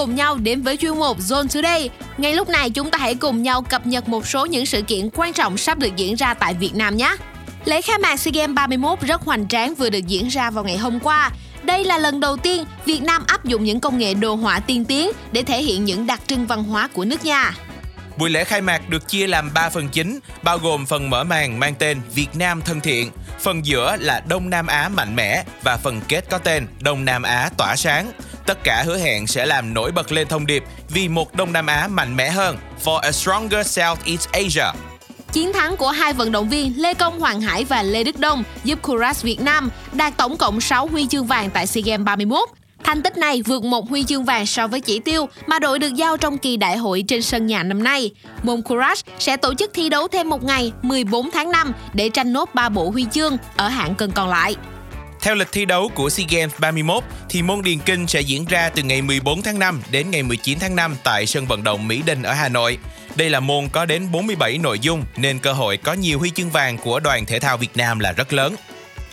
cùng nhau đến với chuyên mục Zone Today. Ngay lúc này chúng ta hãy cùng nhau cập nhật một số những sự kiện quan trọng sắp được diễn ra tại Việt Nam nhé. Lễ khai mạc SEA Games 31 rất hoành tráng vừa được diễn ra vào ngày hôm qua. Đây là lần đầu tiên Việt Nam áp dụng những công nghệ đồ họa tiên tiến để thể hiện những đặc trưng văn hóa của nước nhà. Buổi lễ khai mạc được chia làm 3 phần chính, bao gồm phần mở màn mang tên Việt Nam thân thiện, phần giữa là Đông Nam Á mạnh mẽ và phần kết có tên Đông Nam Á tỏa sáng. Tất cả hứa hẹn sẽ làm nổi bật lên thông điệp vì một Đông Nam Á mạnh mẽ hơn, for a stronger Southeast Asia. Chiến thắng của hai vận động viên Lê Công Hoàng Hải và Lê Đức Đông giúp Kuras Việt Nam đạt tổng cộng 6 huy chương vàng tại SEA Games 31. Thành tích này vượt một huy chương vàng so với chỉ tiêu mà đội được giao trong kỳ đại hội trên sân nhà năm nay. Môn Courage sẽ tổ chức thi đấu thêm một ngày 14 tháng 5 để tranh nốt 3 bộ huy chương ở hạng cân còn lại. Theo lịch thi đấu của SEA Games 31 thì môn điền kinh sẽ diễn ra từ ngày 14 tháng 5 đến ngày 19 tháng 5 tại sân vận động Mỹ Đình ở Hà Nội. Đây là môn có đến 47 nội dung nên cơ hội có nhiều huy chương vàng của đoàn thể thao Việt Nam là rất lớn.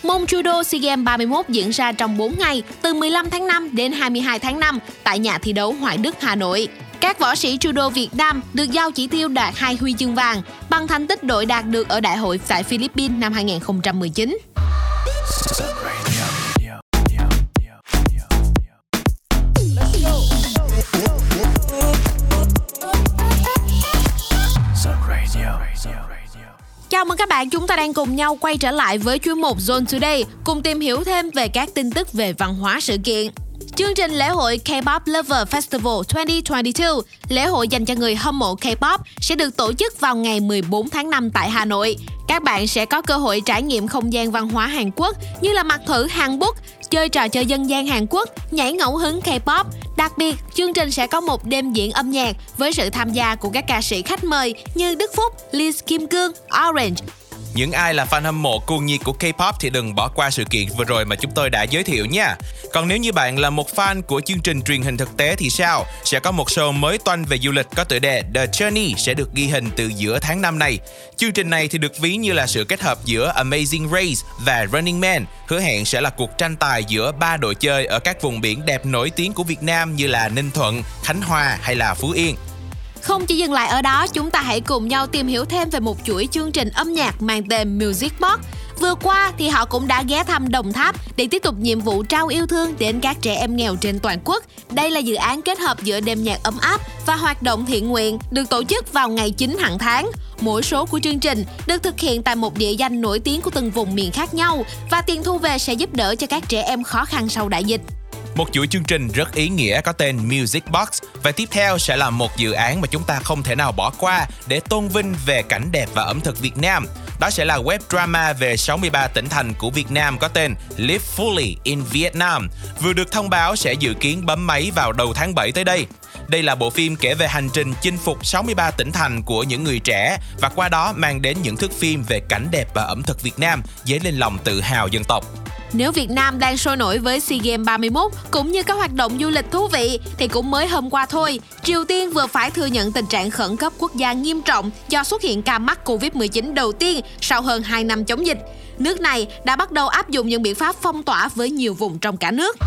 Môn judo SEA Games 31 diễn ra trong 4 ngày, từ 15 tháng 5 đến 22 tháng 5 tại nhà thi đấu Hoài Đức, Hà Nội. Các võ sĩ judo Việt Nam được giao chỉ tiêu đạt hai huy chương vàng bằng thành tích đội đạt được ở đại hội tại Philippines năm 2019. Chào mừng các bạn, chúng ta đang cùng nhau quay trở lại với chuyên mục Zone Today, cùng tìm hiểu thêm về các tin tức về văn hóa sự kiện. Chương trình lễ hội K-pop Lover Festival 2022, lễ hội dành cho người hâm mộ K-pop sẽ được tổ chức vào ngày 14 tháng 5 tại Hà Nội. Các bạn sẽ có cơ hội trải nghiệm không gian văn hóa Hàn Quốc như là mặc thử Hàn Quốc, chơi trò chơi dân gian Hàn Quốc, nhảy ngẫu hứng K-pop. Đặc biệt, chương trình sẽ có một đêm diễn âm nhạc với sự tham gia của các ca sĩ khách mời như Đức Phúc, Liz Kim Cương, Orange, những ai là fan hâm mộ cuồng nhiệt của K-pop thì đừng bỏ qua sự kiện vừa rồi mà chúng tôi đã giới thiệu nha. Còn nếu như bạn là một fan của chương trình truyền hình thực tế thì sao? Sẽ có một show mới toanh về du lịch có tựa đề The Journey sẽ được ghi hình từ giữa tháng năm này. Chương trình này thì được ví như là sự kết hợp giữa Amazing Race và Running Man, hứa hẹn sẽ là cuộc tranh tài giữa ba đội chơi ở các vùng biển đẹp nổi tiếng của Việt Nam như là Ninh Thuận, Khánh Hòa hay là Phú Yên. Không chỉ dừng lại ở đó, chúng ta hãy cùng nhau tìm hiểu thêm về một chuỗi chương trình âm nhạc mang tên Music Box. Vừa qua thì họ cũng đã ghé thăm Đồng Tháp để tiếp tục nhiệm vụ trao yêu thương đến các trẻ em nghèo trên toàn quốc. Đây là dự án kết hợp giữa đêm nhạc ấm áp và hoạt động thiện nguyện được tổ chức vào ngày 9 hàng tháng. Mỗi số của chương trình được thực hiện tại một địa danh nổi tiếng của từng vùng miền khác nhau và tiền thu về sẽ giúp đỡ cho các trẻ em khó khăn sau đại dịch một chuỗi chương trình rất ý nghĩa có tên Music Box và tiếp theo sẽ là một dự án mà chúng ta không thể nào bỏ qua để tôn vinh về cảnh đẹp và ẩm thực Việt Nam. Đó sẽ là web drama về 63 tỉnh thành của Việt Nam có tên Live Fully in Vietnam, vừa được thông báo sẽ dự kiến bấm máy vào đầu tháng 7 tới đây. Đây là bộ phim kể về hành trình chinh phục 63 tỉnh thành của những người trẻ và qua đó mang đến những thước phim về cảnh đẹp và ẩm thực Việt Nam dấy lên lòng tự hào dân tộc. Nếu Việt Nam đang sôi nổi với SEA Games 31 cũng như các hoạt động du lịch thú vị thì cũng mới hôm qua thôi, Triều Tiên vừa phải thừa nhận tình trạng khẩn cấp quốc gia nghiêm trọng do xuất hiện ca mắc Covid-19 đầu tiên sau hơn 2 năm chống dịch. Nước này đã bắt đầu áp dụng những biện pháp phong tỏa với nhiều vùng trong cả nước.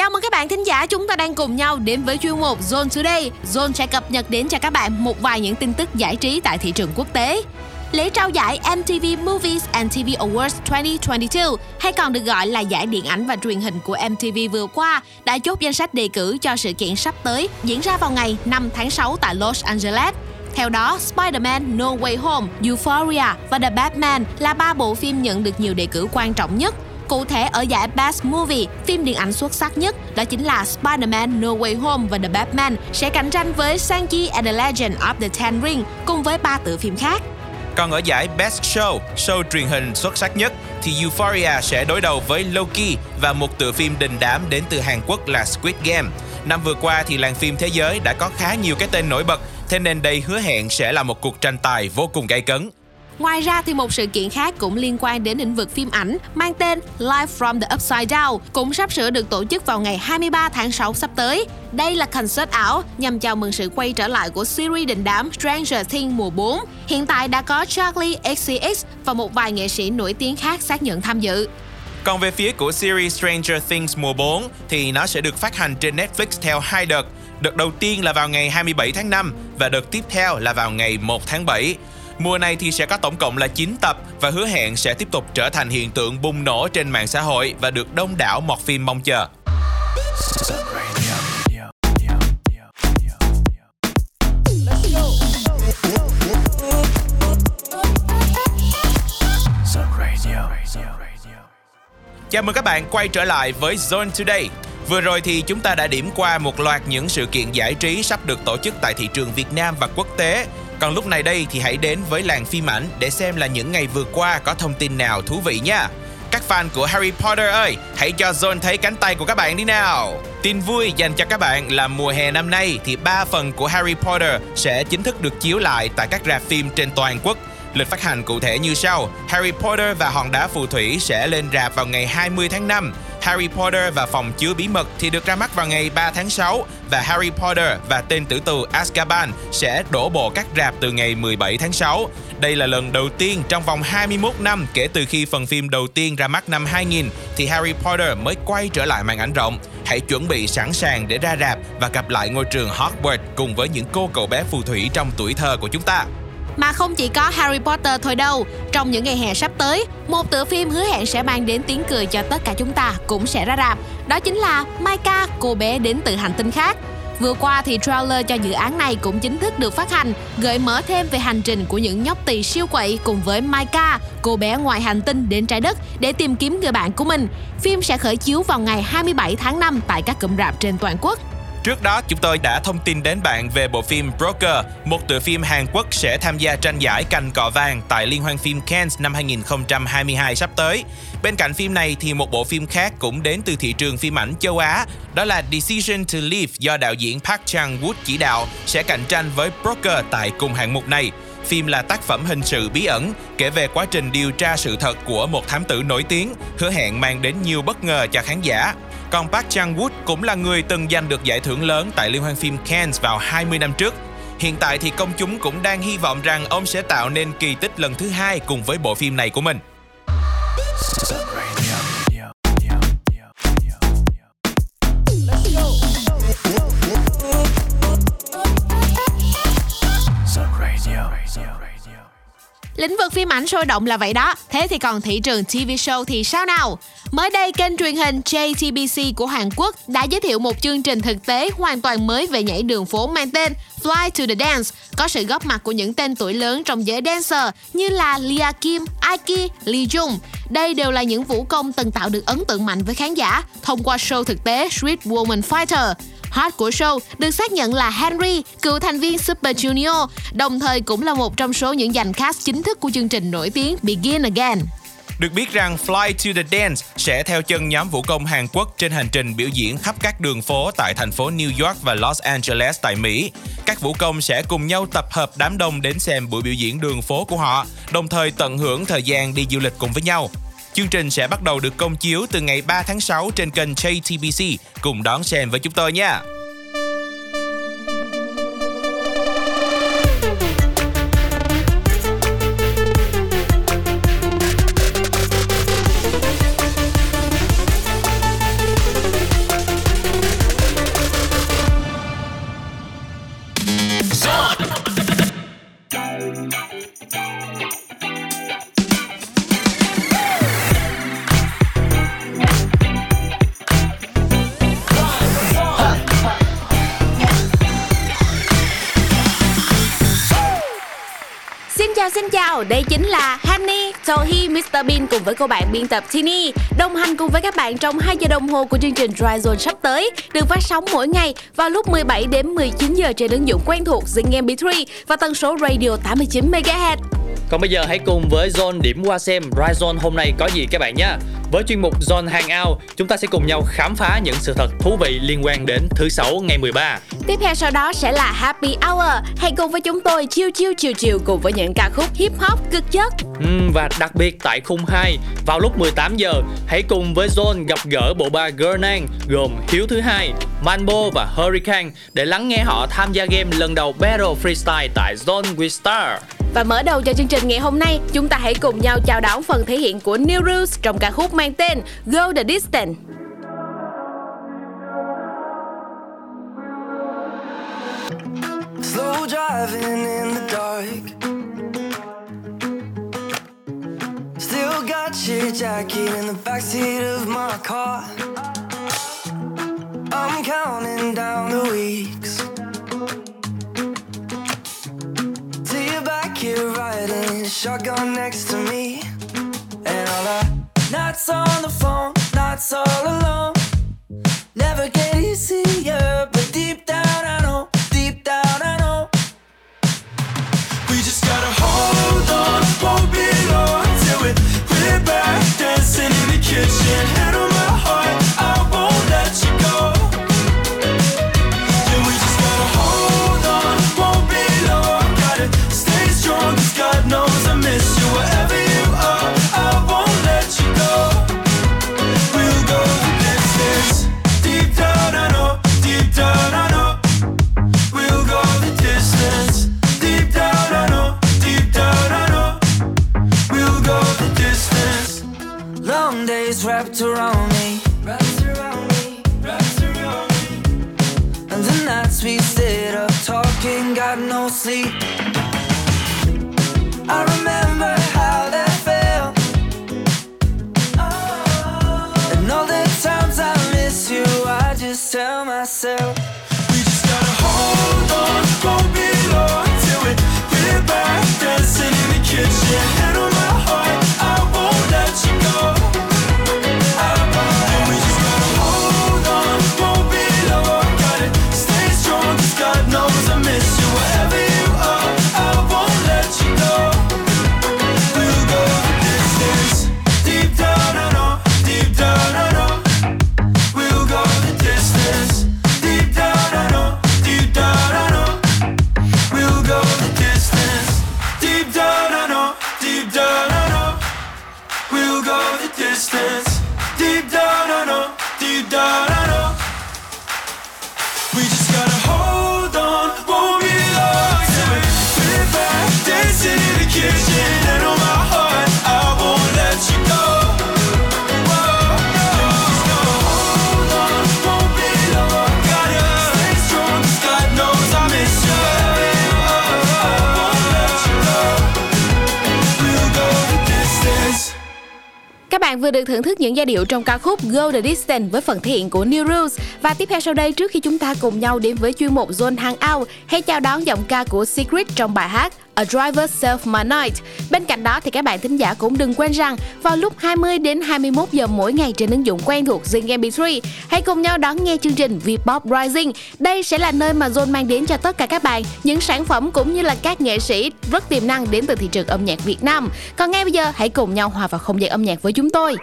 Chào mừng các bạn thính giả, chúng ta đang cùng nhau đến với chuyên mục Zone Today. Zone sẽ cập nhật đến cho các bạn một vài những tin tức giải trí tại thị trường quốc tế. Lễ trao giải MTV Movies and TV Awards 2022, hay còn được gọi là giải điện ảnh và truyền hình của MTV vừa qua, đã chốt danh sách đề cử cho sự kiện sắp tới diễn ra vào ngày 5 tháng 6 tại Los Angeles. Theo đó, Spider-Man No Way Home, Euphoria và The Batman là ba bộ phim nhận được nhiều đề cử quan trọng nhất Cụ thể ở giải Best Movie, phim điện ảnh xuất sắc nhất đó chính là Spider-Man No Way Home và The Batman sẽ cạnh tranh với Shang-Chi and the Legend of the Ten Ring cùng với ba tựa phim khác. Còn ở giải Best Show, show truyền hình xuất sắc nhất, thì Euphoria sẽ đối đầu với Loki và một tựa phim đình đám đến từ Hàn Quốc là Squid Game. Năm vừa qua thì làng phim thế giới đã có khá nhiều cái tên nổi bật, thế nên đây hứa hẹn sẽ là một cuộc tranh tài vô cùng gay cấn. Ngoài ra thì một sự kiện khác cũng liên quan đến lĩnh vực phim ảnh, mang tên Live from the Upside Down, cũng sắp sửa được tổ chức vào ngày 23 tháng 6 sắp tới. Đây là concert ảo nhằm chào mừng sự quay trở lại của series đình đám Stranger Things mùa 4. Hiện tại đã có Charlie XCX và một vài nghệ sĩ nổi tiếng khác xác nhận tham dự. Còn về phía của series Stranger Things mùa 4 thì nó sẽ được phát hành trên Netflix theo hai đợt. Đợt đầu tiên là vào ngày 27 tháng 5 và đợt tiếp theo là vào ngày 1 tháng 7. Mùa này thì sẽ có tổng cộng là 9 tập và hứa hẹn sẽ tiếp tục trở thành hiện tượng bùng nổ trên mạng xã hội và được đông đảo mọt phim mong chờ. Chào mừng các bạn quay trở lại với Zone Today. Vừa rồi thì chúng ta đã điểm qua một loạt những sự kiện giải trí sắp được tổ chức tại thị trường Việt Nam và quốc tế. Còn lúc này đây thì hãy đến với làng phim ảnh để xem là những ngày vừa qua có thông tin nào thú vị nha. Các fan của Harry Potter ơi, hãy cho John thấy cánh tay của các bạn đi nào. Tin vui dành cho các bạn là mùa hè năm nay thì ba phần của Harry Potter sẽ chính thức được chiếu lại tại các rạp phim trên toàn quốc Lịch phát hành cụ thể như sau: Harry Potter và hòn đá phù thủy sẽ lên rạp vào ngày 20 tháng 5. Harry Potter và phòng chứa bí mật thì được ra mắt vào ngày 3 tháng 6 và Harry Potter và tên tử tù Azkaban sẽ đổ bộ các rạp từ ngày 17 tháng 6. Đây là lần đầu tiên trong vòng 21 năm kể từ khi phần phim đầu tiên ra mắt năm 2000 thì Harry Potter mới quay trở lại màn ảnh rộng. Hãy chuẩn bị sẵn sàng để ra rạp và gặp lại ngôi trường Hogwarts cùng với những cô cậu bé phù thủy trong tuổi thơ của chúng ta. Mà không chỉ có Harry Potter thôi đâu, trong những ngày hè sắp tới, một tựa phim hứa hẹn sẽ mang đến tiếng cười cho tất cả chúng ta cũng sẽ ra rạp. Đó chính là Maika, cô bé đến từ hành tinh khác. Vừa qua thì trailer cho dự án này cũng chính thức được phát hành, gợi mở thêm về hành trình của những nhóc tỳ siêu quậy cùng với Maika, cô bé ngoài hành tinh đến trái đất để tìm kiếm người bạn của mình. Phim sẽ khởi chiếu vào ngày 27 tháng 5 tại các cụm rạp trên toàn quốc. Trước đó, chúng tôi đã thông tin đến bạn về bộ phim Broker, một tựa phim Hàn Quốc sẽ tham gia tranh giải cành cọ vàng tại Liên hoan phim Cannes năm 2022 sắp tới. Bên cạnh phim này thì một bộ phim khác cũng đến từ thị trường phim ảnh châu Á, đó là Decision to Leave do đạo diễn Park Chang-wook chỉ đạo sẽ cạnh tranh với Broker tại cùng hạng mục này. Phim là tác phẩm hình sự bí ẩn, kể về quá trình điều tra sự thật của một thám tử nổi tiếng, hứa hẹn mang đến nhiều bất ngờ cho khán giả. Còn Park Chang-wook cũng là người từng giành được giải thưởng lớn tại Liên hoan phim Cannes vào 20 năm trước. Hiện tại thì công chúng cũng đang hy vọng rằng ông sẽ tạo nên kỳ tích lần thứ hai cùng với bộ phim này của mình. Lĩnh vực phim ảnh sôi động là vậy đó. Thế thì còn thị trường TV show thì sao nào? Mới đây, kênh truyền hình JTBC của Hàn Quốc đã giới thiệu một chương trình thực tế hoàn toàn mới về nhảy đường phố mang tên Fly to the Dance, có sự góp mặt của những tên tuổi lớn trong giới dancer như là Lia Kim, Aiki, Lee Jung. Đây đều là những vũ công từng tạo được ấn tượng mạnh với khán giả thông qua show thực tế Street Woman Fighter. Hot của show được xác nhận là Henry, cựu thành viên Super Junior, đồng thời cũng là một trong số những giành cast chính thức của chương trình nổi tiếng Begin Again. Được biết rằng Fly to the Dance sẽ theo chân nhóm vũ công Hàn Quốc trên hành trình biểu diễn khắp các đường phố tại thành phố New York và Los Angeles tại Mỹ. Các vũ công sẽ cùng nhau tập hợp đám đông đến xem buổi biểu diễn đường phố của họ, đồng thời tận hưởng thời gian đi du lịch cùng với nhau. Chương trình sẽ bắt đầu được công chiếu từ ngày 3 tháng 6 trên kênh JTBC. Cùng đón xem với chúng tôi nha! Chào, đây chính là Honey, Tohi, Mr Bean cùng với cô bạn biên tập Tini đồng hành cùng với các bạn trong 2 giờ đồng hồ của chương trình Dry Zone sắp tới được phát sóng mỗi ngày vào lúc 17 đến 19 giờ trên ứng dụng quen thuộc Zing MP3 và tần số radio 89 MHz. Còn bây giờ hãy cùng với Zone điểm qua xem Rizon hôm nay có gì các bạn nhé. Với chuyên mục Zone Hangout, chúng ta sẽ cùng nhau khám phá những sự thật thú vị liên quan đến thứ sáu ngày 13. Tiếp theo sau đó sẽ là Happy Hour. Hãy cùng với chúng tôi chiêu chiêu chiều chiều cùng với những ca khúc hip hop cực chất. Uhm, và đặc biệt tại khung 2, vào lúc 18 giờ, hãy cùng với Zone gặp gỡ bộ ba Girl Nang gồm Hiếu thứ hai, Manbo và Hurricane để lắng nghe họ tham gia game lần đầu Battle Freestyle tại Zone We Star. Và mở đầu cho chương trình ngày hôm nay, chúng ta hãy cùng nhau chào đón phần thể hiện của New Rules trong ca khúc mang tên Go the Distance. Slow driving in the dark. Still got your jacket in the backseat of my car. I'm counting down the weeks. You riding shotgun next to me. And all the nights on the phone, nights all alone Các bạn vừa được thưởng thức những giai điệu trong ca khúc Go the Distance với phần thể hiện của New Rules. Và tiếp theo sau đây trước khi chúng ta cùng nhau đến với chuyên mục Zone Hangout, hãy chào đón giọng ca của Secret trong bài hát A Driver Self My Night. Bên cạnh đó thì các bạn thính giả cũng đừng quên rằng vào lúc 20 đến 21 giờ mỗi ngày trên ứng dụng quen thuộc Zing MP3, hãy cùng nhau đón nghe chương trình Vpop Rising. Đây sẽ là nơi mà Zone mang đến cho tất cả các bạn những sản phẩm cũng như là các nghệ sĩ rất tiềm năng đến từ thị trường âm nhạc Việt Nam. Còn ngay bây giờ hãy cùng nhau hòa vào không gian âm nhạc với chúng tôi.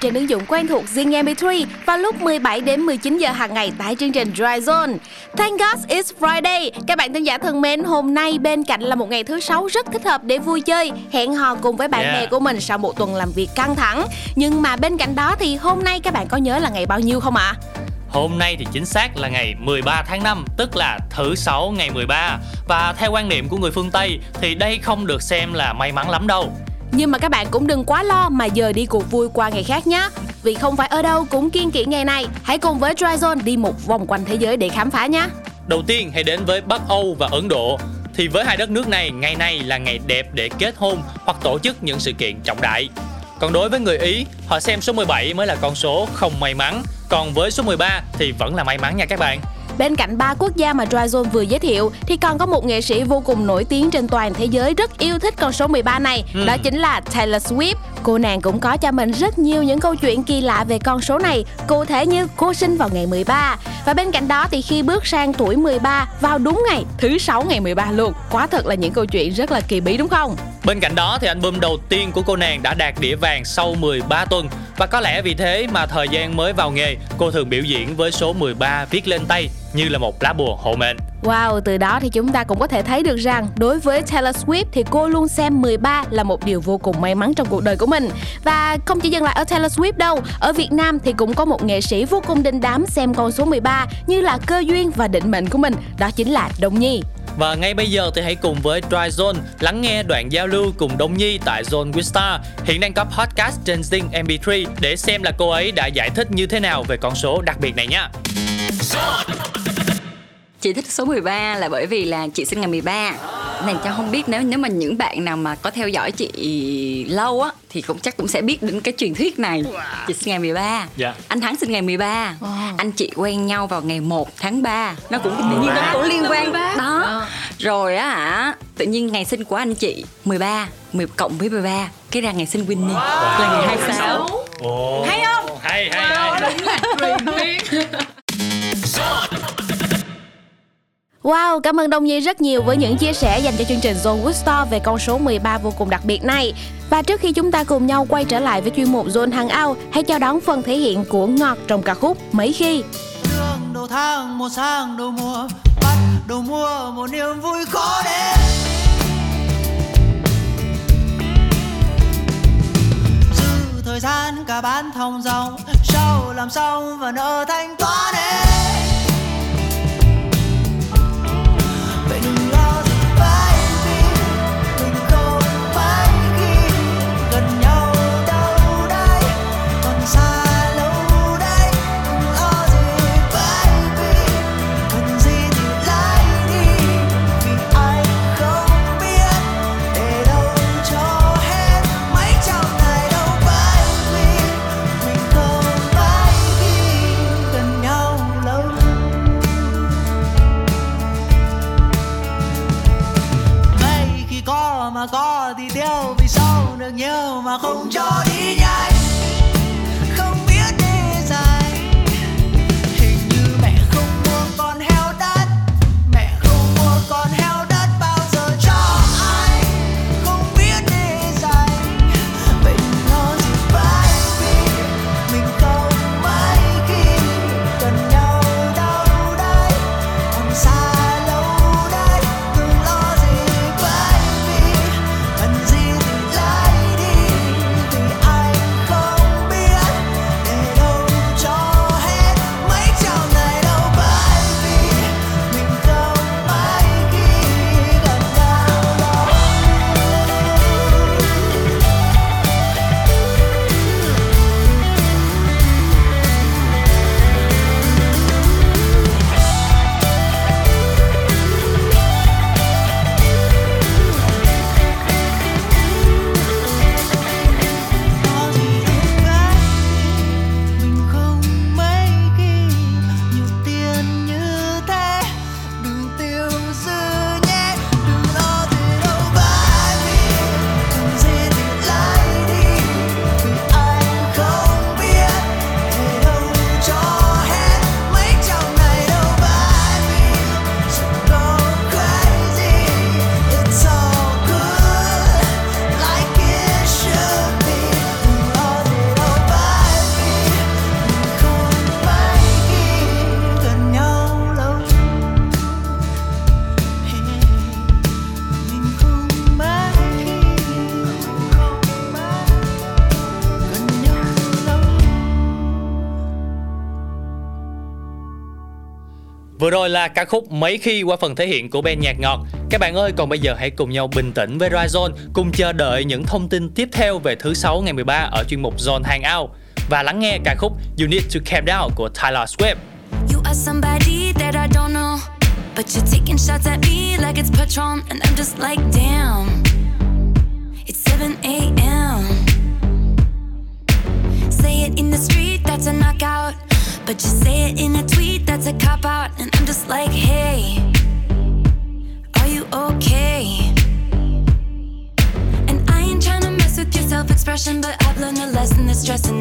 Trên ứng dụng quen thuộc Zing MP3 vào lúc 17 đến 19 giờ hàng ngày tại chương trình Dry Zone. Thank God it's Friday. Các bạn thính giả thân mến, hôm nay bên cạnh là một ngày thứ sáu rất thích hợp để vui chơi, hẹn hò cùng với bạn Yeah. bè của mình sau một tuần làm việc căng thẳng. Nhưng mà bên cạnh đó thì hôm nay các bạn có nhớ là ngày bao nhiêu không ạ? Hôm nay thì chính xác là ngày 13 tháng 5, tức là thứ sáu ngày 13. Và theo quan niệm của người phương Tây thì đây không được xem là may mắn lắm đâu. Nhưng mà các bạn cũng đừng quá lo mà giờ đi cuộc vui qua ngày khác nhé. Vì không phải ở đâu cũng kiên kỵ ngày này. Hãy cùng với Dryzone đi một vòng quanh thế giới để khám phá nhé. Đầu tiên hãy đến với Bắc Âu và Ấn Độ. Thì với hai đất nước này, ngày này là ngày đẹp để kết hôn hoặc tổ chức những sự kiện trọng đại. Còn đối với người Ý, họ xem số 17 mới là con số không may mắn. Còn với số 13 thì vẫn là may mắn nha các bạn. Bên cạnh ba quốc gia mà Dry Zone vừa giới thiệu thì còn có một nghệ sĩ vô cùng nổi tiếng trên toàn thế giới rất yêu thích con số 13 này, Ừ. đó chính là Taylor Swift. Cô nàng cũng có cho mình rất nhiều những câu chuyện kỳ lạ về con số này, cụ thể như cô sinh vào ngày 13. Và bên cạnh đó thì khi bước sang tuổi 13 vào đúng ngày thứ sáu ngày 13 luôn. Quá thật là những câu chuyện rất là kỳ bí đúng không? Bên cạnh đó thì album đầu tiên của cô nàng đã đạt đĩa vàng sau 13 tuần và có lẽ vì thế mà thời gian mới vào nghề, cô thường biểu diễn với số 13 viết lên tay như là một lá bùa hộ mệnh. Wow, từ đó thì chúng ta cũng có thể thấy được rằng đối với Taylor Swift thì cô luôn xem 13 là một điều vô cùng may mắn trong cuộc đời của mình. Và không chỉ dừng lại ở Taylor Swift đâu, ở Việt Nam thì cũng có một nghệ sĩ vô cùng đình đám xem con số 13 như là cơ duyên và định mệnh của mình, đó chính là Đông Nhi. Và ngay bây giờ thì hãy cùng với Dry Zone lắng nghe đoạn giao lưu cùng Đông Nhi tại Zone Wistar hiện đang có podcast trên Zing MP3 để xem là cô ấy đã giải thích như thế nào về con số đặc biệt này nhé. Chị thích số 13 là bởi vì là chị sinh ngày 13 Này cho không biết nếu nếu mà những bạn nào mà có theo dõi chị lâu á Thì cũng chắc cũng sẽ biết đến cái truyền thuyết này. Chị sinh ngày 13 Dạ. Anh Thắng sinh ngày 13 Anh chị quen nhau vào ngày 1 tháng 3 Nó cũng tự nhiên nó cũng liên quan. Đó. Rồi á hả Tự nhiên ngày sinh của anh chị 13 10 cộng với 13 Cái ra ngày sinh Winnie. Là ngày 26 Hay không? Hay hay hay. Wow, Wow, cảm ơn Đông Nhi rất nhiều với những chia sẻ dành cho chương trình Zone Woodstore về con số 13 vô cùng đặc biệt này. Và trước khi chúng ta cùng nhau quay trở lại với chuyên mục Zone Hangout, hãy chào đón phần thể hiện của Ngọt trong ca khúc Mấy khi. Đường đầu tháng một sang đầu mùa bắt đầu mùa một niềm vui khó đến dư thời gian cả bán thông dòng sau làm xong và nợ thanh toán hết Vừa rồi là ca khúc Mấy khi qua phần thể hiện của Ben Nhạc Ngọt. Các bạn ơi, còn bây giờ hãy cùng nhau bình tĩnh với Ryzone, cùng chờ đợi những thông tin tiếp theo về thứ sáu ngày 13 ở chuyên mục Zone Hangout và lắng nghe ca khúc You Need to Calm Down của Tyler Swift. You are somebody that I don't know. But you're taking shots at me like it's Patron. And I'm just like, damn. dressing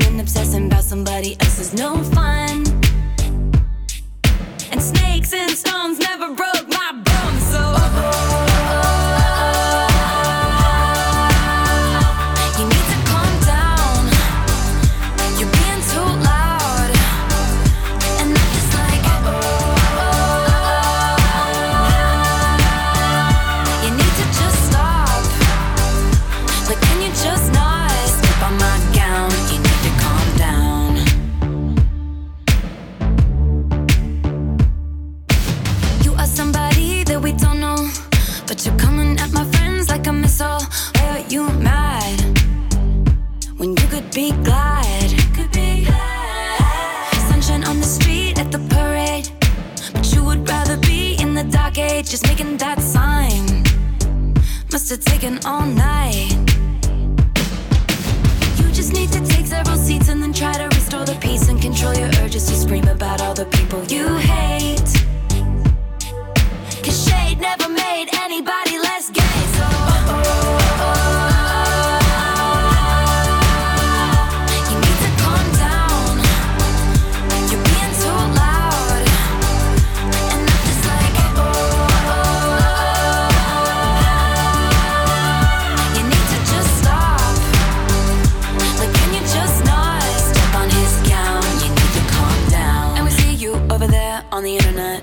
on the internet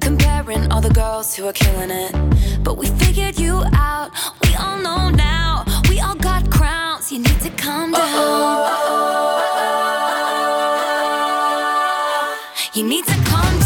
comparing all the girls who are killing it. But we figured you out. We all know now. We all got crowns. You need to calm down. You need to calm down.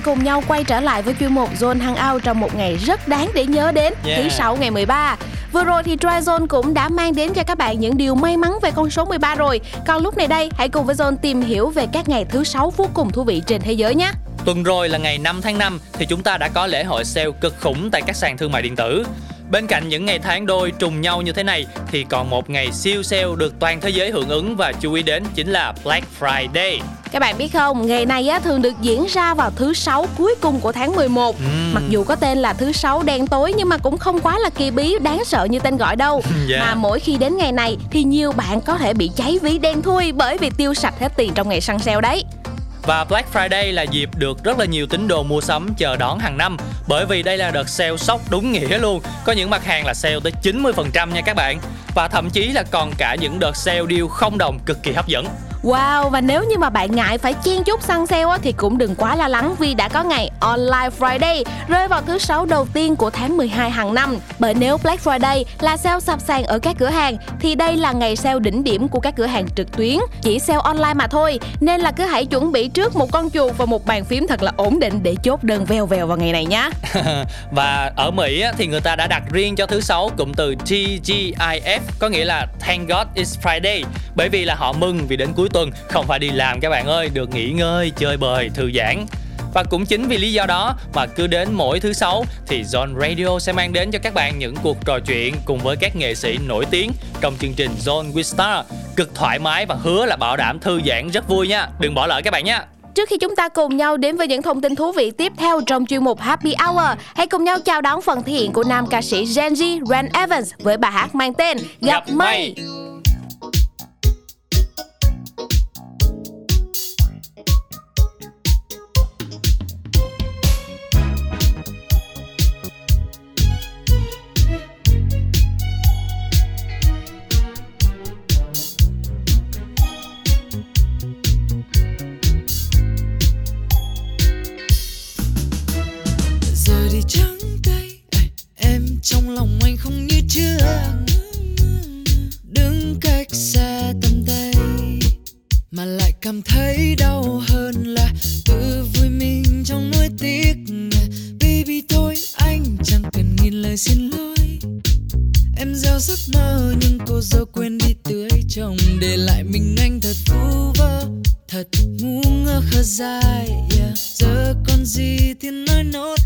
Đang cùng nhau quay trở lại với chuyên mục Zone Hangout trong một ngày rất đáng để nhớ đến, Yeah. thứ sáu ngày 13. Vừa rồi thì Dry Zone cũng đã mang đến cho các bạn những điều may mắn về con số 13 rồi. Còn lúc này đây, hãy cùng với Zone tìm hiểu về các ngày thứ sáu vô cùng thú vị trên thế giới nhé. Tuần rồi là ngày 5 tháng 5 thì chúng ta đã có lễ hội sale cực khủng tại các sàn thương mại điện tử. Bên cạnh những ngày tháng đôi trùng nhau như thế này thì còn một ngày siêu sale được toàn thế giới hưởng ứng và chú ý đến chính là Black Friday. Các bạn biết không, ngày này á, thường được diễn ra vào thứ sáu cuối cùng của tháng 11. Ừm. Mặc dù có tên là thứ sáu đen tối nhưng mà cũng không quá là kỳ bí, đáng sợ như tên gọi đâu. Dạ. Mà mỗi khi đến ngày này thì nhiều bạn có thể bị cháy ví đen thui bởi vì tiêu sạch hết tiền trong ngày săn sale đấy. Và Black Friday là dịp được rất là nhiều tín đồ mua sắm chờ đón hàng năm bởi vì đây là đợt sale sốc đúng nghĩa luôn. Có những mặt hàng là sale tới 90% nha các bạn. Và thậm chí là còn cả những đợt sale deal không đồng cực kỳ hấp dẫn. Wow, và nếu như mà bạn ngại phải chen chút săn sale á, thì cũng đừng quá lo lắng vì đã có ngày Online Friday rơi vào thứ sáu đầu tiên của tháng 12 hàng năm. Bởi nếu Black Friday là sale sập sàn ở các cửa hàng thì đây là ngày sale đỉnh điểm của các cửa hàng trực tuyến, chỉ sale online mà thôi. Nên là cứ hãy chuẩn bị trước một con chuột và một bàn phím thật là ổn định để chốt đơn vèo vèo vào ngày này nhé. Và ở Mỹ á, thì người ta đã đặt riêng cho thứ sáu cụm từ TGIF có nghĩa là Thank God It's Friday bởi vì là họ mừng vì đến cuối tuần không phải đi làm các bạn ơi được nghỉ ngơi chơi bời thư giãn Và cũng chính vì lý do đó mà cứ đến mỗi thứ sáu thì Zone Radio sẽ mang đến cho các bạn những cuộc trò chuyện cùng với các nghệ sĩ nổi tiếng trong chương trình Zone with Star. Cực thoải mái và hứa là bảo đảm thư giãn rất vui nha. Đừng bỏ lỡ các bạn nha. Trước khi chúng ta cùng nhau đến với những thông tin thú vị tiếp theo trong chuyên mục Happy Hour, hãy cùng nhau chào đón phần thể hiện của nam ca sĩ Genji Ren Evans với bài hát mang tên Gặp, Mây. giờ giấc mơ nhưng cô dâu quên đi tưới trồng để lại mình anh thật vu vơ thật ngu ngơ khờ dại. Yeah. giờ còn gì thì nói nốt.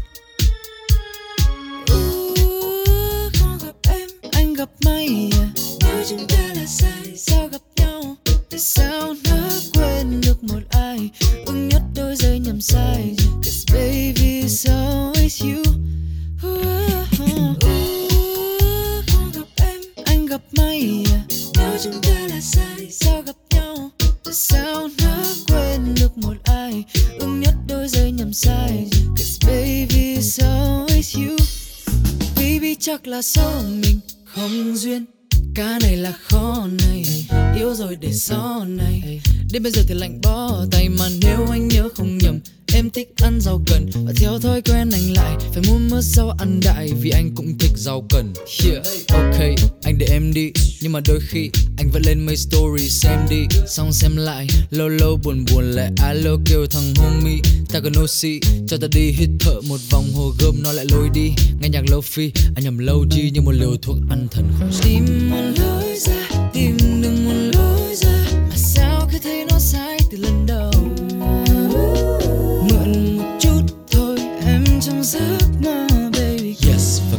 Uh, không gặp em anh gặp may. Yeah. nếu chúng ta là sai sao gặp nhau? Tại sao nỡ quên được một ai? Ưng nhất đôi giây nhầm sai. Cause baby it's always you. Uh, uh, uh. Đôi cause baby it's always you. Baby, chắc là do mình không duyên. Ca này là khó này, Yêu rồi để sau này. Đến bây giờ thì lạnh bó tay Mà nếu anh nhớ không nhầm Em thích ăn rau cần Và theo thói quen anh lại. Phải mua mớ rau ăn đại Vì anh cũng thích rau cần. Yeah, ok Anh để em đi. Nhưng mà đôi khi Anh vẫn lên mấy story xem đi. Xong xem lại Lâu lâu buồn buồn lại alo kêu thằng homie. Ta cần oxy Cho ta đi hít thở một vòng. Hồ gươm Nó lại lôi đi. Nghe nhạc lo-fi Anh nhầm lâu chi như một liều thuốc ăn thần. Không Tìm một lối ra Tìm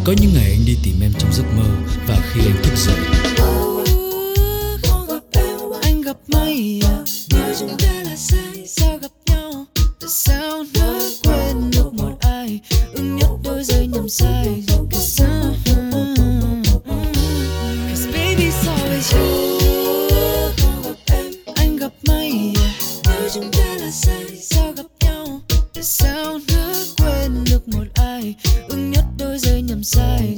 có những ngày anh đi tìm em trong giấc mơ Và khi anh thức dậy. Không gặp em anh gặp may à nếu chúng ta là sai sao gặp nhau tại sao nó quên được một ai ưng nhất đôi giây nhầm sai tại sao Cause baby it's always you không gặp em anh gặp may à nếu chúng ta là sai sao gặp nhau tại sao nó quên được một ai ưng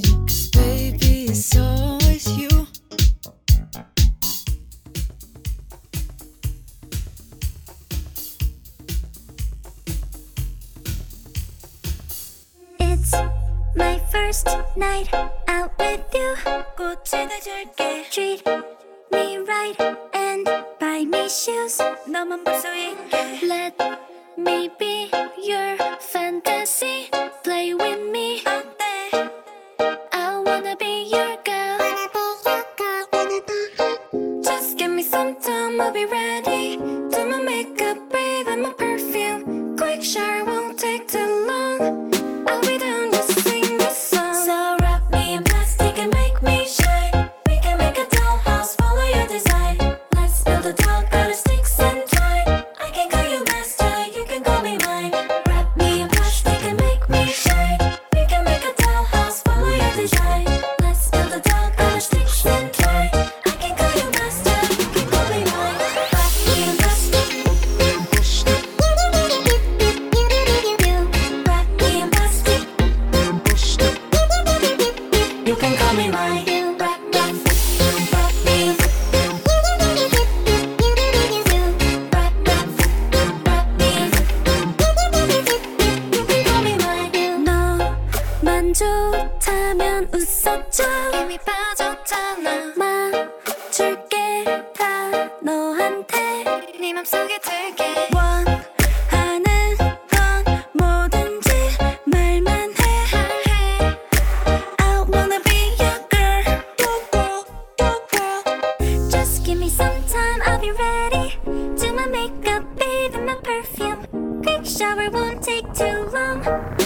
shower won't take too long.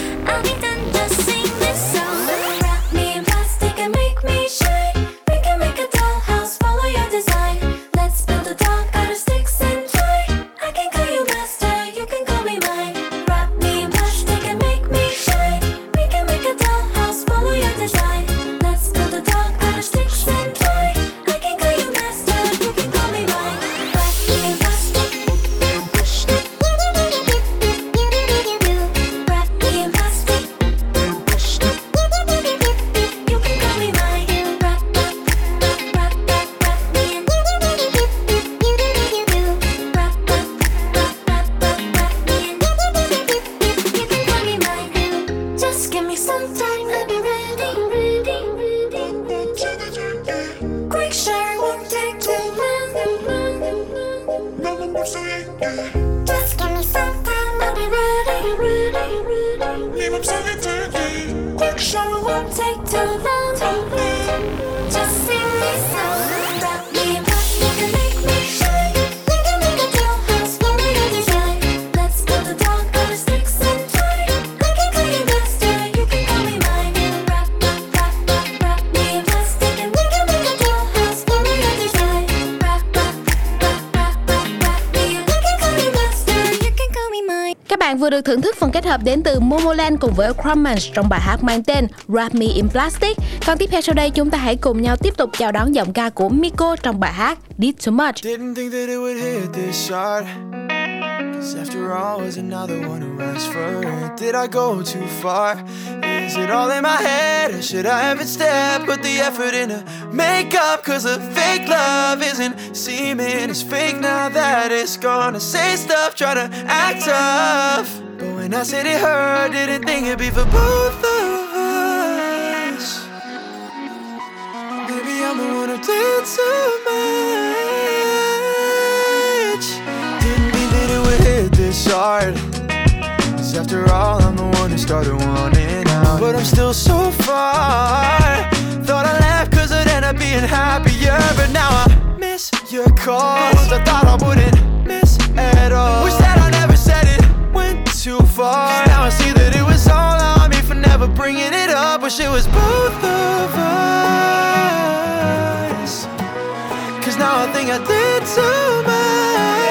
Hợp đến từ Momoland cùng với Crumans trong bài hát mang tên Wrap Me in Plastic. Còn tiếp theo sau đây chúng ta hãy cùng nhau tiếp tục chào đón giọng ca của Miko trong bài hát Did Too Much. Didn't think that it would hit this hard. Cause after all, was another one who asked for it. Did I go too far? Is it all in my head? Or should I have instead put the effort into makeup? Cause a fake love isn't seeming as fake now that it's gone. gonna say stuff, try to act tough. When I said it hurt, didn't think it'd be for both of us. Maybe I'm the one who did too much. Didn't mean that it would hit this hard. Cause after all, I'm the one who started wanting out. But I'm still so far. Thought I left cause I'd end up being happier. But now I miss your calls. I thought I wouldn't miss at all. Too far. now I see that it was all on me for never bringing it up. Wish it was both of us. Cause now I think I did too much.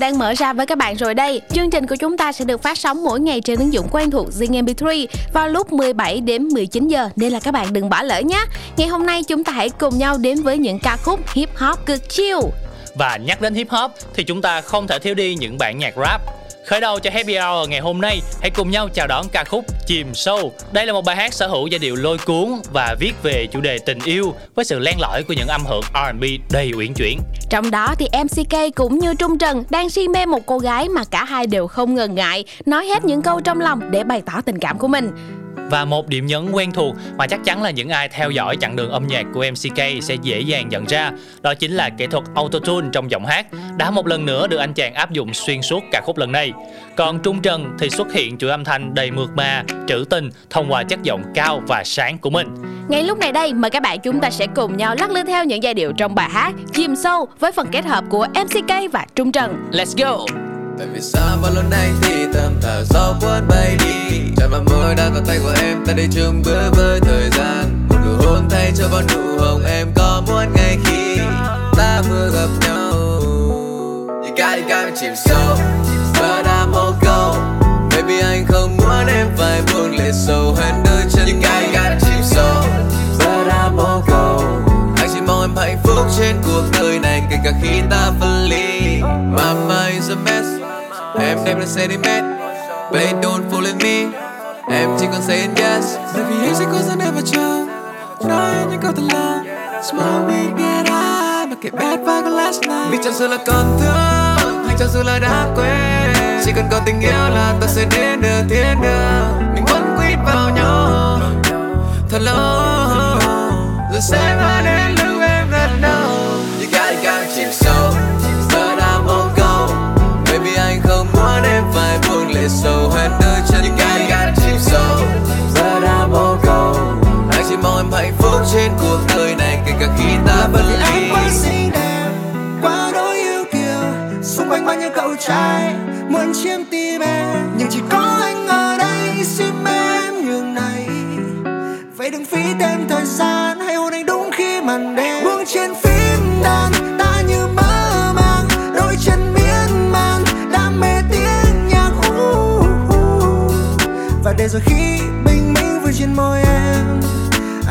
Đang mở ra với các bạn rồi đây. Chương trình của chúng ta sẽ được phát sóng mỗi ngày trên ứng dụng quen thuộc Zing MP3 vào lúc 17 đến 19 giờ nên là các bạn đừng bỏ lỡ nhé. Ngày hôm nay chúng ta hãy cùng nhau đến với những ca khúc hip hop cực chill. Và nhắc đến hip hop thì chúng ta không thể thiếu đi những bản nhạc rap. Khởi đầu cho Happy Hour ngày hôm nay, hãy cùng nhau chào đón ca khúc Chìm Sâu. Đây là một bài hát sở hữu giai điệu lôi cuốn và viết về chủ đề tình yêu với sự len lỏi của những âm hưởng R&B đầy uyển chuyển. Trong đó thì MCK cũng như Trung Trần đang si mê một cô gái mà cả hai đều không ngần ngại nói hết những câu trong lòng để bày tỏ tình cảm của mình. Và một điểm nhấn quen thuộc mà chắc chắn là những ai theo dõi chặng đường âm nhạc của MCK sẽ dễ dàng nhận ra, đó chính là kỹ thuật autotune trong giọng hát đã một lần nữa được anh chàng áp dụng xuyên suốt ca khúc lần này. Còn Trung Trần thì xuất hiện chuỗi âm thanh đầy mượt mà, trữ tình thông qua chất giọng cao và sáng của mình. Ngay lúc này đây, mời các bạn chúng ta sẽ cùng nhau lắc lư theo những giai điệu trong bài hát Chìm sâu với phần kết hợp của MCK và Trung Trần. Let's go! Tại vì sao bao lâu nay thì tầm thở gió cuốn bay đi? Chẳng mà môi đang có tay của em ta đi chung bữa với thời gian. Một nụ hôn thay cho bao nụ hồng em có muốn ngay khi ta vừa gặp nhau. You got it, got me chìm sâu But I'm all go Baby anh không muốn em phải buông lệ sâu hơn đôi chân. You got it, got me chìm sâu But I'm all go Anh chỉ mong em hạnh phúc trên cuộc đời này Kể cả khi ta phân ly. My mind's a mess. Em đem lên sentiment Babe don't fool with me. Em chỉ còn saying yes. Bởi vì anh sẽ có rất never trông Nói những câu thật lòng Smoke weed get high Mà kể bad và có last night. Vì chẳng sự là còn thương Hay chẳng sự là đã quên. Chỉ cần có tình yêu là ta sẽ đến được tiến được Mình vẫn quýt vào nhau. Thật lâu. Rồi sẽ mãi đến trên cuộc đời này Kể cả khi ta phân vì anh quá xinh đẹp quá đối yêu kiều. Xung quanh bao nhiêu cậu trai muốn chiếm tim em nhưng chỉ có anh ở đây xin em nhường này. Vậy đừng phí thêm thời gian hãy hôn anh đúng khi màn đêm. Buông trên phím đàn ta như mơ màng. Đôi chân miên man đam mê tiếng nhạc uh, uh. và để rồi khi bình minh vừa trên môi em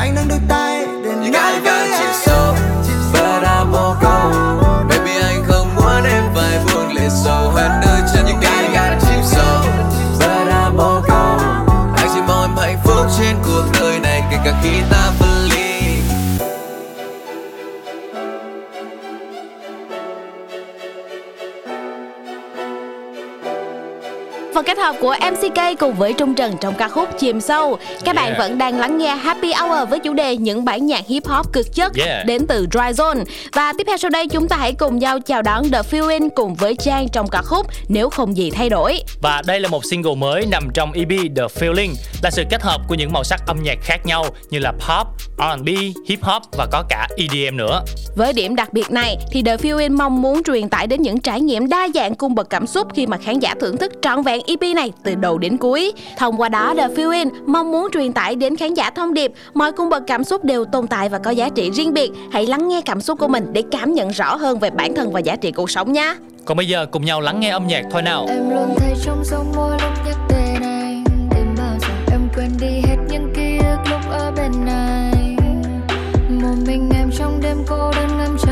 anh nâng đôi tay để nói với em hợp của MCK cùng với Trung Trần trong ca khúc Chìm sâu. Các bạn Yeah. vẫn đang lắng nghe Happy Hour với chủ đề những bản nhạc hip hop cực chất Yeah. đến từ Dry Zone. Và tiếp theo sau đây chúng ta hãy cùng nhau chào đón The Feeling cùng với Trang trong ca khúc Nếu không gì thay đổi. Và đây là một single mới nằm trong EP The Feeling là sự kết hợp của những màu sắc âm nhạc khác nhau như là pop, R&B, hip hop và có cả EDM nữa. Với điểm đặc biệt này thì The Feeling mong muốn truyền tải đến những trải nghiệm đa dạng cung bậc cảm xúc khi mà khán giả thưởng thức trọn vẹn EP này từ đầu đến cuối. Thông qua đó The Feeling mong muốn truyền tải đến khán giả thông điệp mọi cung bậc cảm xúc đều tồn tại và có giá trị riêng biệt. Hãy lắng nghe cảm xúc của mình để cảm nhận rõ hơn về bản thân và giá trị cuộc sống nha. Còn bây giờ cùng nhau lắng nghe âm nhạc thôi nào. Em luôn thấy trong sông môi lúc nhắc tên anh Đến bao giờ em quên đi hết những ký ức lúc ở bên anh Một mình em trong đêm cô đơn ngắm trăng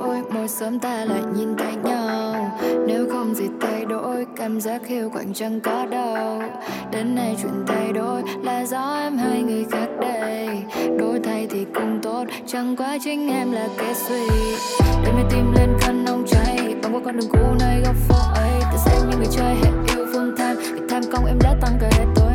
thay đổi Mỗi sớm ta lại nhìn thấy nhau. Nếu không gì thay đổi, Cảm giác hiu quạnh chẳng có đâu. Đến nay chuyện thay đổi Là do em hay người khác đây. Đổi thay thì cũng tốt, Chẳng qua chính em là cái suy. Để nay tim lên khăn nóng cháy Băng qua con đường cũ nơi góc phố ấy. Ta xem những người chơi hết yêu phương tham vì tham công em đã tăng cả hết tối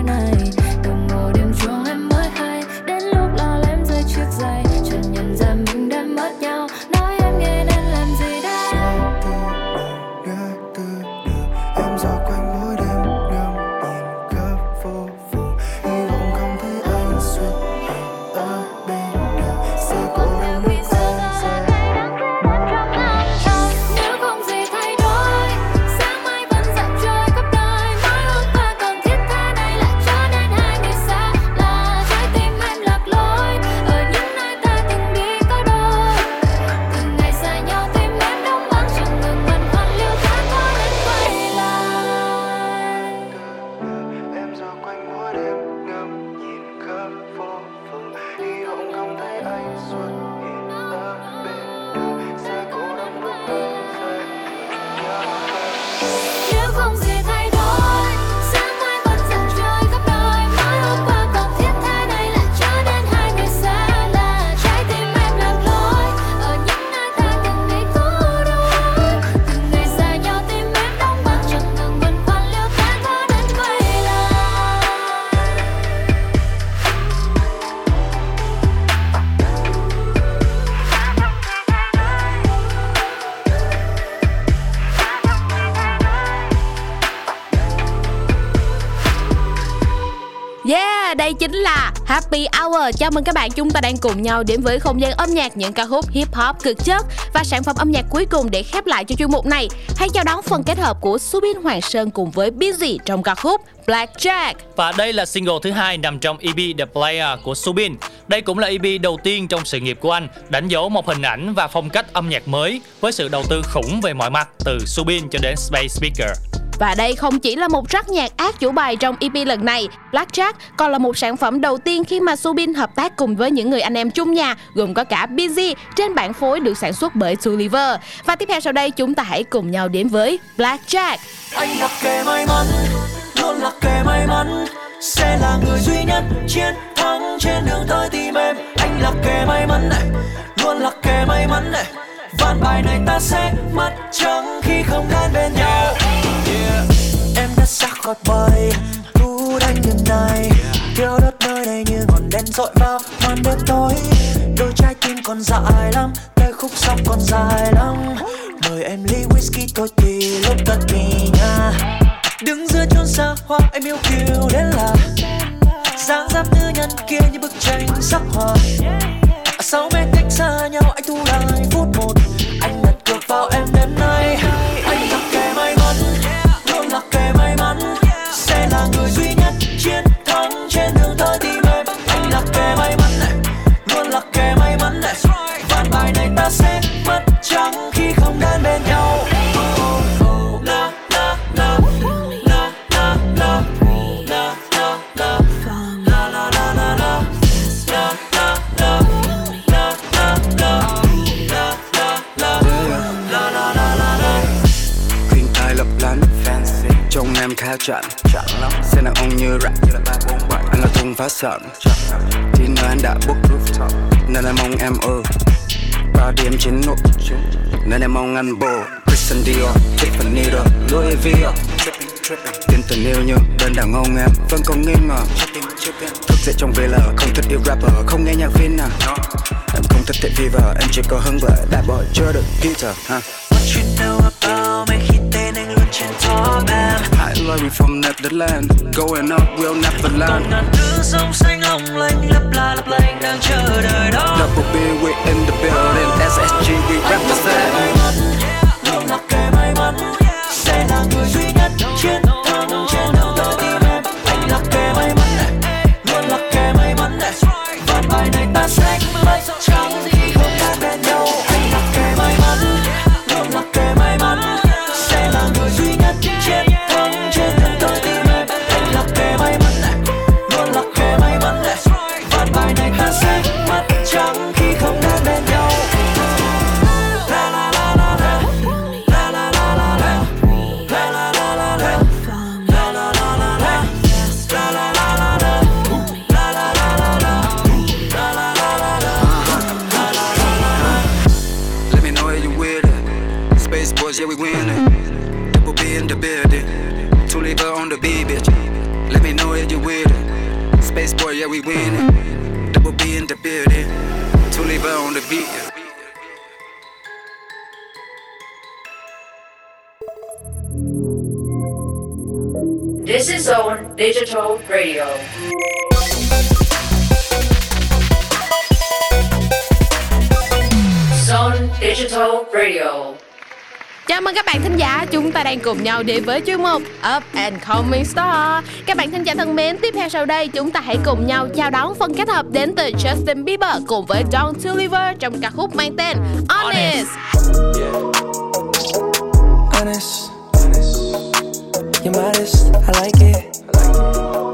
Yeah, đây chính là Happy Hour. Chào mừng các bạn, chúng ta đang cùng nhau đến với không gian âm nhạc những ca khúc hip hop cực chất và sản phẩm âm nhạc cuối cùng để khép lại cho chuyên mục này. Hãy chào đón phần kết hợp của Subin Hoàng Sơn cùng với Busy trong ca khúc Blackjack. Và đây là single thứ hai nằm trong EP The Player của Subin. Đây cũng là EP đầu tiên trong sự nghiệp của anh, đánh dấu một hình ảnh và phong cách âm nhạc mới với sự đầu tư khủng về mọi mặt từ Subin cho đến Space Speaker. Và đây không chỉ là một rắc nhạc ác chủ bài trong EP lần này, Blackjack còn là một sản phẩm đầu tiên khi mà Subin hợp tác cùng với những người anh em chung nhà gồm có cả Busy trên bản phối được sản xuất bởi Sulliver. Và tiếp theo sau đây chúng ta hãy cùng nhau đến với Blackjack. anh là kẻ may mắn luôn là kẻ may mắn sẽ là người duy nhất chiến thắng trên đường tới tìm em anh là kẻ may mắn này luôn là kẻ may mắn này ván bài này ta sẽ mất trắng khi không đến bên nhau em đã xa khỏi bầy, thu đánh như này. Thiêu đốt nơi này như ngọn đèn dội vào màn đêm tối. Đôi trái tim còn dài lắm tay khúc sóng còn dài lắm. Mời em ly whisky thôi thì lúc tận tình nha. Đứng giữa chốn xa hoa, em yêu kiều đến là. Dáng dấp nữ nhân kia như bức tranh sắc hoa. Sáu mét cách xa nhau, anh thu lại phút một. Anh đặt cược vào em em khá lắm. xe đàn ông như rap anh là thùng phá sẵn thì nơi anh đã book rooftop nên em mong em ơ ba điểm chiến nụ nên em mong anh bồ Christian Dior Tiffany Dior, Louis V Tin tình yêu như đơn đàn ông em vẫn còn nghi ngờ. Thức dậy trong VL không thích yêu rapper không nghe nhạc phim nào Em không thích thể fever em chỉ có hứng vợ đại bỏ chưa được Peter huh? What you know about me? Khi tên anh luôn trên top. Em I love you from Netherlands. Going up will never land Còn ngàn thứ sông xanh long lanh lấp la lấp lánh đang chờ đợi đó. Double B we in the building. SSG we represent. Luôn là kẻ may mắn Radio. Zone Digital Radio. Chào mừng các bạn thính giả, chúng ta đang cùng nhau đến với chuyên mục Up and Coming Star. Các bạn thính giả thân mến, tiếp theo sau đây chúng ta hãy cùng nhau chào đón phần kết hợp đến từ Justin Bieber cùng với Don Toliver trong ca khúc mang tên Honest. honest. You're modest, I like it. You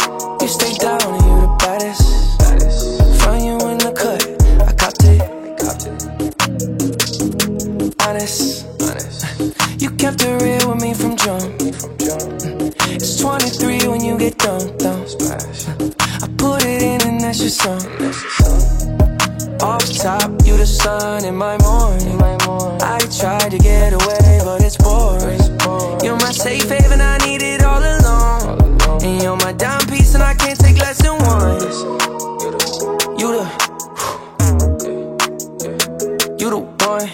your song. Off top, you the sun in my morning. I tried to get away, but it's boring. You're my safe haven, I need it all alone. And you're my dime piece, and I can't take less than one. You the, you the one.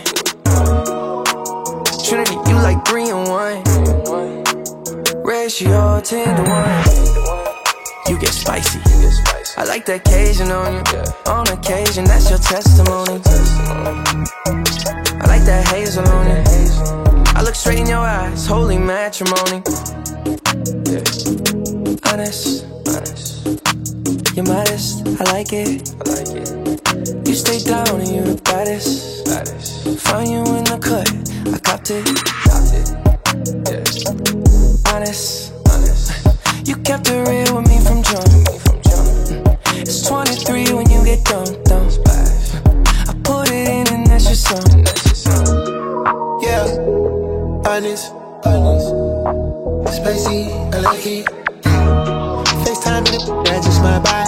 Trinity, you like three and one. Ratio ten to one. You get spicy. I like the occasion on you. On occasion, that's your testimony. I like that hazel on you. I look straight in your eyes, holy matrimony. Honest, honest. You're modest, I like it. I like it. You stay down and you're the baddest. baddest. Find you in the cut, I copped it. Copped it. Yeah. Honest, honest. You kept it real with me from jump. It's 23 when you get done, done. I put it in and that's your song. Yeah, honest, honest. Spicy, I like it. FaceTime in the just might buy.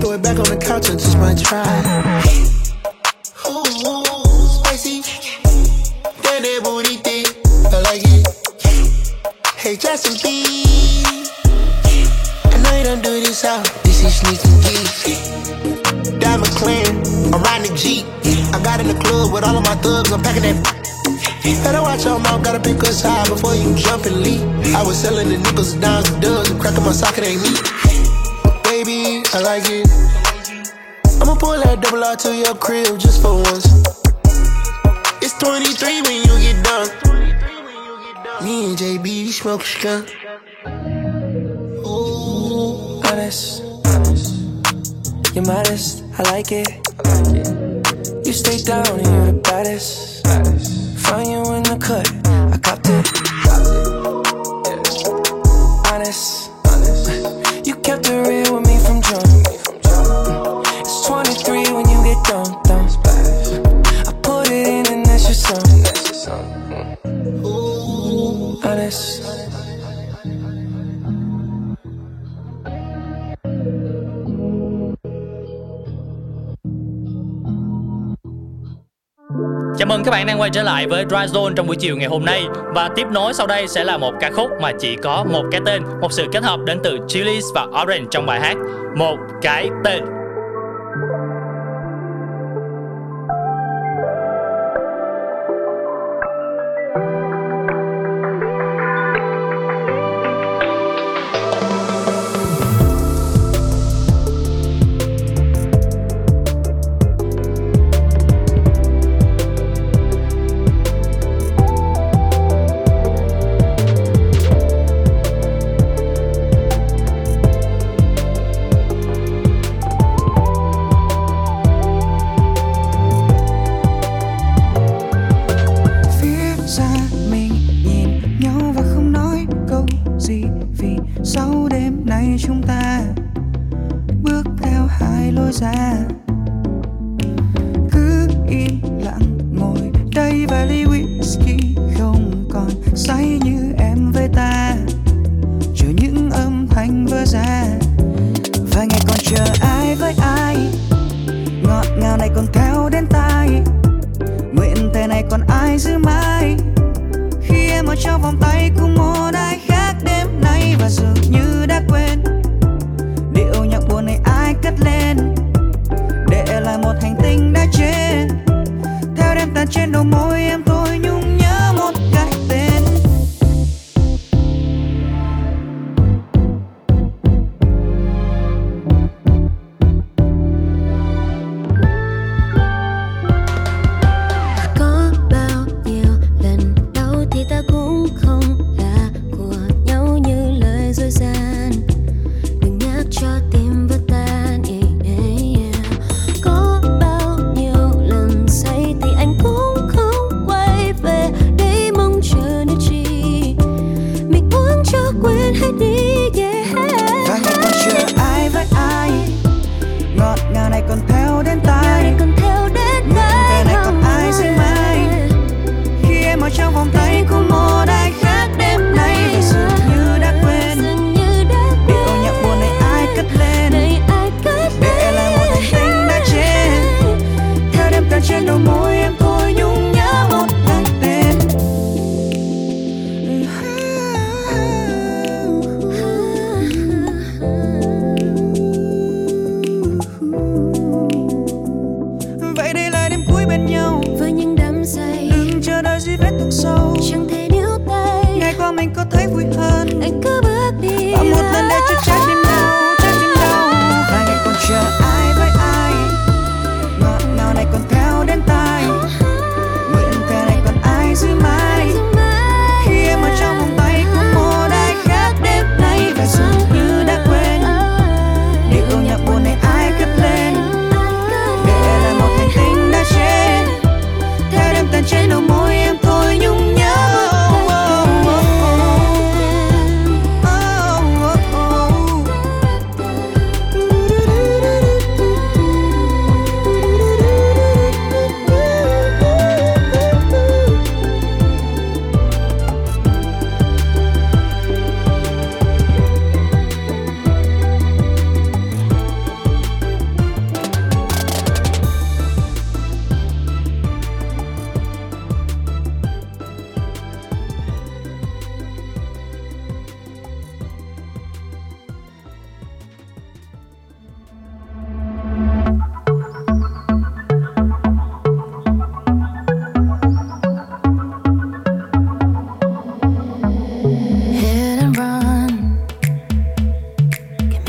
Throw it back on the couch and just might try. Ooh, spicy. That booty thing, I like it. Hey, Justin B. Jeep. I got in the club with all of my thugs, I'm packing that. Better watch your mouth, gotta pick us high before you jump and leap. I was selling the nickels, dimes, and dubs, and cracking my socket ain't me. Baby, I like it. I'ma pull that double R to your crib just for once. It's 23 when you get done. Me and JB smoke skunk. Ooh, honest, honest. You're modest, I like it. Stay down and you're the baddest. Find you in the cut, bạn đang quay trở lại với Dry Zone trong buổi chiều ngày hôm nay. Và tiếp nối sau đây sẽ là một ca khúc mà chỉ có một cái tên, Một sự kết hợp đến từ Chili's và Orange trong bài hát Một cái tên.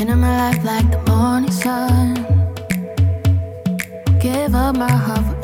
Rain my life like the morning sun. Give up my heart.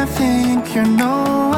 I think you know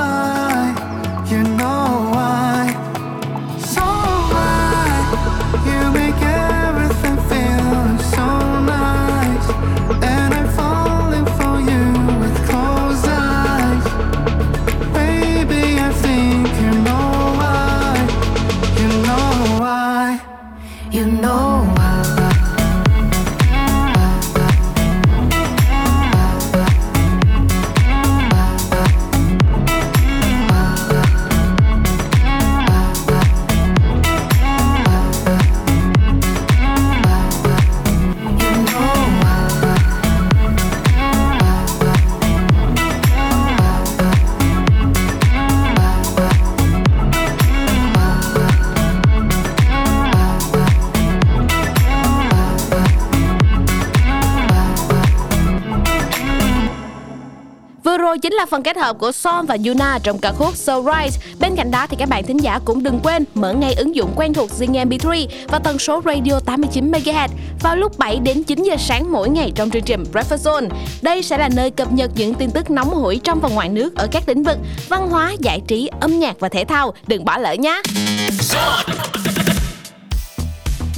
là phần kết hợp của Son và Yuna trong ca khúc So Right. Bên cạnh đó thì các bạn thính giả cũng đừng quên mở ngay ứng dụng quen thuộc Zing MP3 và tần số radio 89 MHz vào lúc 7 đến 9 giờ sáng mỗi ngày trong chương trình Breakfast Zone. Đây sẽ là nơi cập nhật những tin tức nóng hổi trong và ngoài nước ở các lĩnh vực văn hóa, giải trí, âm nhạc và thể thao. Đừng bỏ lỡ nhé.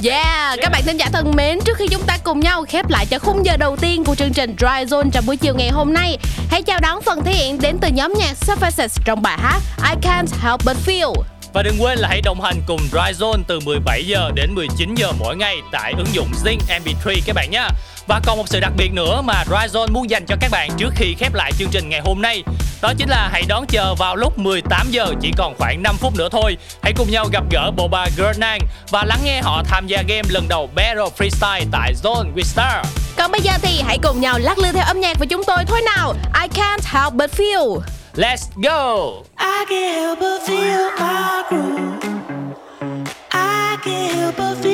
Yeah, các bạn thính giả thân mến, trước khi chúng ta cùng nhau khép lại cho khung giờ đầu tiên của chương trình Dry Zone trong buổi chiều ngày hôm nay, hãy chào đón phần thể hiện đến từ nhóm nhạc Surfaces trong bài hát I Can't Help But Feel. Và đừng quên là hãy đồng hành cùng Dryzone từ 17 giờ đến 19 giờ mỗi ngày tại ứng dụng Zing MP3 các bạn nhé. Và còn một sự đặc biệt nữa mà Dryzone muốn dành cho các bạn trước khi khép lại chương trình ngày hôm nay. Đó chính là hãy đón chờ vào lúc 18 giờ, chỉ còn khoảng 5 phút nữa thôi. Hãy cùng nhau gặp gỡ bộ ba Girl và lắng nghe họ tham gia game lần đầu Battle Freestyle tại Zone with Star. Còn bây giờ thì hãy cùng nhau lắc lư theo âm nhạc với chúng tôi thôi nào. I Can't Help But Feel. Let's go! I can't help but feel my groove. I can't help but feel.